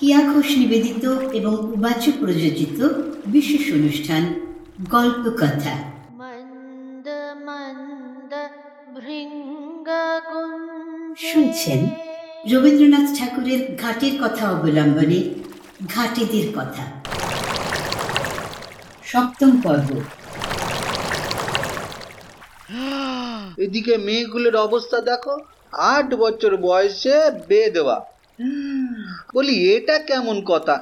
কিয়া ঘোষ নিবেদিত এবং উবাচ প্রযোজিত বিশেষ অনুষ্ঠান মন্দ ভৃঙ্গ শুনছেন রবীন্দ্রনাথ ঠাকুরের ঘাটের কথা অবলম্বনে ঘাটিদের কথা। সপ্তম পর্ব। এদিকে মেয়েগুলোর অবস্থা দেখো আট বছর বয়সে বিয়ে দেওয়া। বলি, এটা কেমন কথা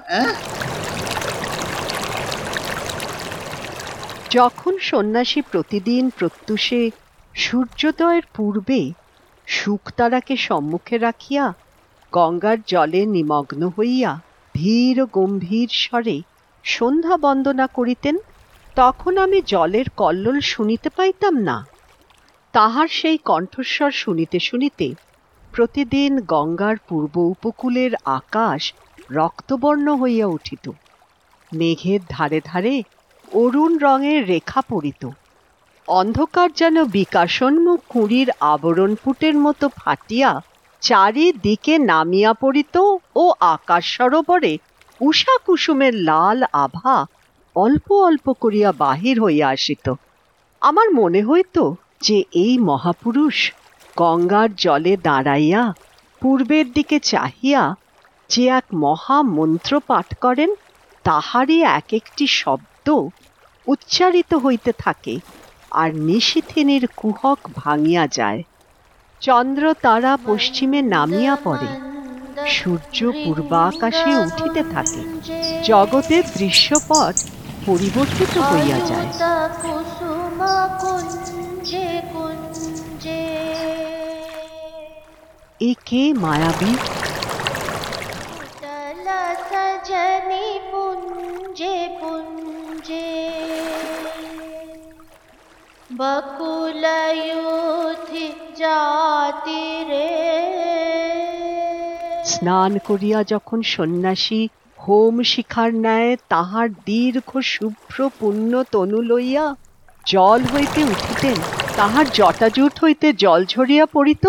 যখন সন্ন্যাসী প্রতিদিন প্রত্যুষে সূর্যোদয়ের পূর্বে শুকতারাকে সম্মুখে রাখিয়া গঙ্গার জলে নিমগ্ন হইয়া ধীর গম্ভীর স্বরে সন্ধ্যা বন্দনা করিতেন, তখন আমি জলের কল্লোল শুনিতে পাইতাম না। তাহার সেই কণ্ঠস্বর শুনিতে শুনিতে প্রতিদিন গঙ্গার পূর্ব উপকূলের আকাশ রক্তবর্ণ হইয়া উঠিত। মেঘের ধারে ধারে অরুণ রঙের রেখা পড়িত। অন্ধকার যেন বিকাশোন্মুখ কুঁড়ির আবরণ ফুটের মতো ফাটিয়া চারিদিকে নামিয়া পড়িত ও আকাশ সরোবরে উষা কুসুমের লাল আভা অল্প অল্প করিয়া বাহির হইয়া আসিত। আমার মনে হইত যে এই মহাপুরুষ গঙ্গার জলে দাঁড়াইয়া পূর্বের দিকে চাহিয়া যে এক মহা মন্ত্র পাঠ করেন, তাহারই এক একটি শব্দ উচ্চারিত হইতে থাকে আর নিশিথিনীর কুহক ভাঙিয়া যায়। চন্দ্র তারা পশ্চিমে নামিয়া পড়ে। সূর্য পূর্বাকাশে উঠিতে থাকে। জগতের দৃশ্যপট পরিবর্তিত হইয়া যায়। এ কে মায়াবী সজনি পুঞ্জে পুঞ্জে। বকুলয়ুথি জাতি রে। স্নান করিয়া যখন সন্ন্যাসী হোম শিখার ন্যায় তাহার দীর্ঘ শুভ্র পুণ্য তনু লইয়া জল হইতে উঠিতেন তাহার জটাজুট হইতে জল ঝরিয়া পড়িত?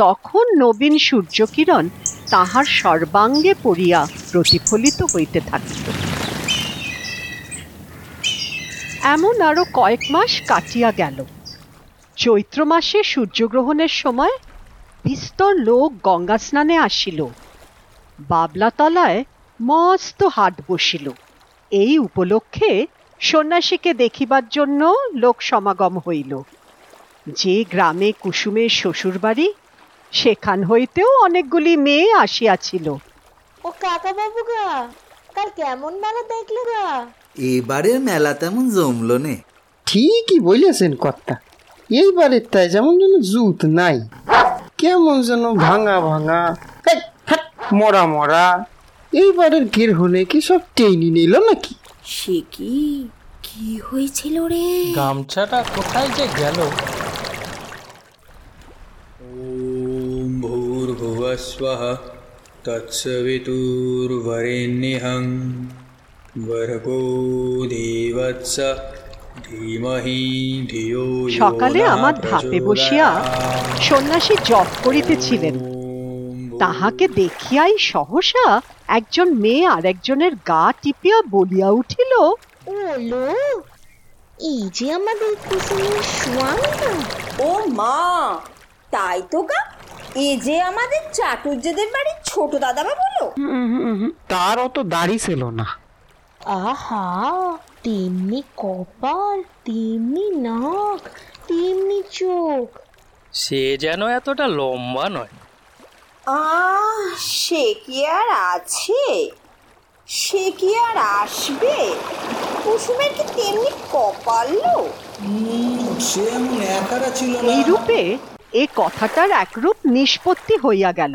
তখন নবীন সূর্যকিরণ তাহার সর্বাঙ্গে পড়িয়া প্রতিফলিত হইতে থাকিত। এমন আরও কয়েক মাস কাটিয়া গেল। চৈত্র মাসে সূর্যগ্রহণের সময় বিস্তর লোক গঙ্গা স্নানে আসিল। বাবলাতলায় মস্ত হাট বসিল। এই উপলক্ষে সন্ন্যাসীকে দেখিবার জন্য লোক সমাগম হইল। যে গ্রামে কুসুমের শ্বশুরবাড়ি সেখান হইতেও অনেকগুলি মেয়ে আসিয়াছিল। ও কাকা বাবু গা কাল কেমন মেলা দেখলে গা? এবারের মেলা তেমন জমলো নে। ঠিকই বলেছেন কর্তা এইবারের তাই যেমন যেন জুত নাই। কেমন যেন ভাঙা ভাঙা মরা মরা। এইবারের গের হলে কি সব টেনে নিল নাকি? সে কি কি হয়েছিল রে? গামছাটা কোথায় যে গেল? भूर्भुवस्वः तत्सवितुर्वरेण्यहं भर्गो देवत्स ধীমহি ধিয়ো ইয়ো সকালে নঃ আমার ধাপে বসিয়া প্রচোদয়াৎ। সন্ন্যাসী জপ করিতেছিলেন ॐ তাহাকে দেখিয়াই সহসা একজন মেয়ে আর একজনের গা টিপিয়া বলিয়া উঠিল ওলো এই যে আমাদের কুসুমের সোয়ামী না ও মা তাই তো গা এ যে আমাদের চাটুর্যদের বাড়ির ছোট দাদাবা বলো। তার অত দাড়ি ছিল না। আহা তেমনি কপাল তেমনি নাক তেমনি চোখ। সে যেন এতটা লম্বা নয়। আহ সে কি আর আছে? সে কি আর আসবে? কুসুমের কি তেমনি কপাল লো সে এমন একারা ছিল না। এই রূপে এ কথাটার একরূপ নিষ্পত্তি হইয়া গেল,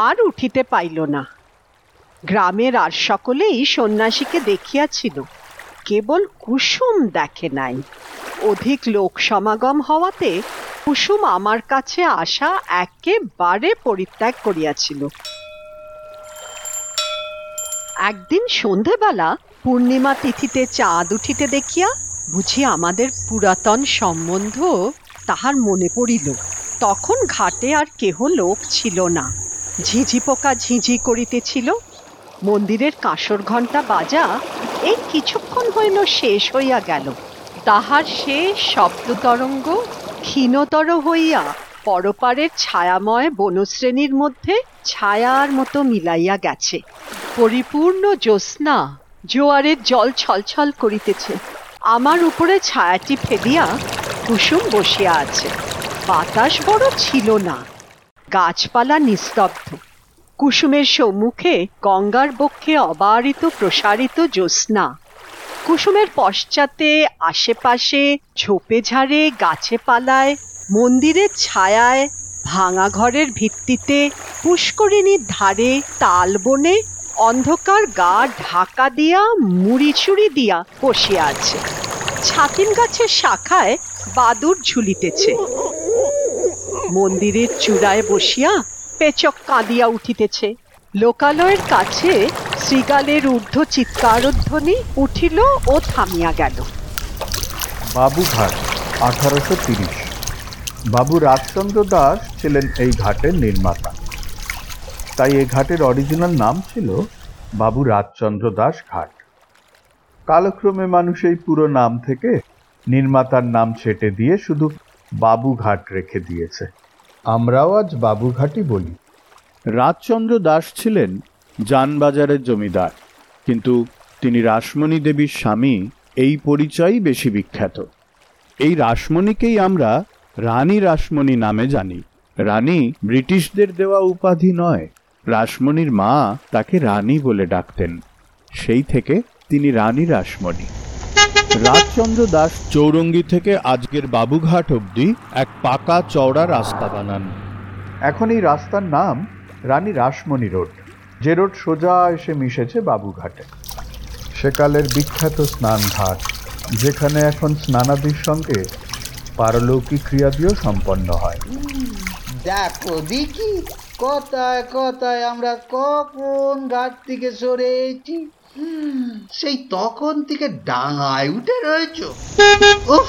আর উঠিতে পাইল না। গ্রামের আর সকলেই সন্ন্যাসীকে দেখিয়াছিল, কেবল কুসুম দেখে নাই। অধিক লোক সমাগম হওয়াতে কুসুম আমার কাছে আসা একেবারে পরিত্যাগ করিয়াছিল। একদিন সন্ধেবেলা পূর্ণিমা তিথিতে চাঁদ উঠিতে দেখিয়া বুঝি আমাদের পুরাতন সম্বন্ধ তাহার মনে পড়িল। তখন ঘাটে আর কেহ লোক ছিল না। ঝিঝি পোকা ঝিঝি করিতেছিল। মন্দিরের কাঁসর ঘণ্টা বাজা এই কিছুক্ষণ হইল শেষ হইয়া গেল। তাহার শেষ শব্দ তরঙ্গ ক্ষীণতর হইয়া পরপারের ছায়াময় বনশ্রেণীর মধ্যে ছায়ার মতো মিলাইয়া গেছে। পরিপূর্ণ জ্যোৎস্না জোয়ারের জল ছলছল করিতেছে। আমার উপরে ছায়াটি ফেলিয়া কুসুম বসিয়া আছে। বাতাস বড় ছিল না। গাছপালা নিস্তব্ধ। কুসুমের সম্মুখে গঙ্গার বক্ষে অবারিত প্রসারিত জ্যোৎস্না। কুসুমের পশ্চাতে আশেপাশে ঝোপে ঝাড়ে গাছে পালায়, মন্দিরের ছায়ায়, ভাঙা ঘরের ভিত্তিতে পুষ্করিণীর ধারে তাল বনে অন্ধকার গা ঢাকা দিয়া মুড়িচুড়ি দিয়া বসিয়া আছে। ছাতিম গাছের শাখায় বাদুর ঝুলিতেছে। মন্দিরের চূড়ায় বসিয়া পেচক কাঁদিয়া উঠিতেছে। লোকালয়ের কাছে শ্রীগালের ঊর্ধ্ব চিৎকারধ্বনি উঠিল ও থামিয়া গেল। বাবুঘাট আঠারোশো তিরিশ। বাবু রাজচন্দ্র দাস ছিলেন এই ঘাটের নির্মাতা। তাই এই ঘাটের অরিজিনাল নাম ছিল বাবু রাজচন্দ্র দাস ঘাট। কালক্রমে মানুষ এই পুরো নাম থেকে নির্মাতার নাম ছেটে দিয়ে শুধু বাবুঘাট রেখে দিয়েছে। আমরাও আজ বাবুঘাটই বলি। রাজচন্দ্র দাস ছিলেন জানবাজারের জমিদার, কিন্তু তিনি রাসমণি দেবীর স্বামী, এই পরিচয়ই বেশি বিখ্যাত। এই রাসমণিকেই আমরা রানী রাসমণি নামে জানি। রানী ব্রিটিশদের দেওয়া উপাধি নয়, রাসমণির মা তাকে রানী বলে ডাকতেন। সেই থেকে তিনি রানী রাসমণি। রাজচন্দ্র দাস চৌরঙ্গি থেকে আজকের বাবুঘাট অবধি এক পাকা চওড়া রাস্তা বানান। এখন এই রাস্তার নাম রানী রাসমণি রোড যে রোড সোজা এসে মিশেছে বাবুঘাটে। সেকালের বিখ্যাত স্নানঘাট যেখানে এখন স্নানাদির সঙ্গে পারলৌকিক ক্রিয়াদিও সম্পন্ন হয়। দেখো দেখি কথায় কথায় আমরা কখন ঘাট থেকে সরে এসেছি? হুম, সেই তখন থেকে ডাঙায় উঠে রয়েছ। উফ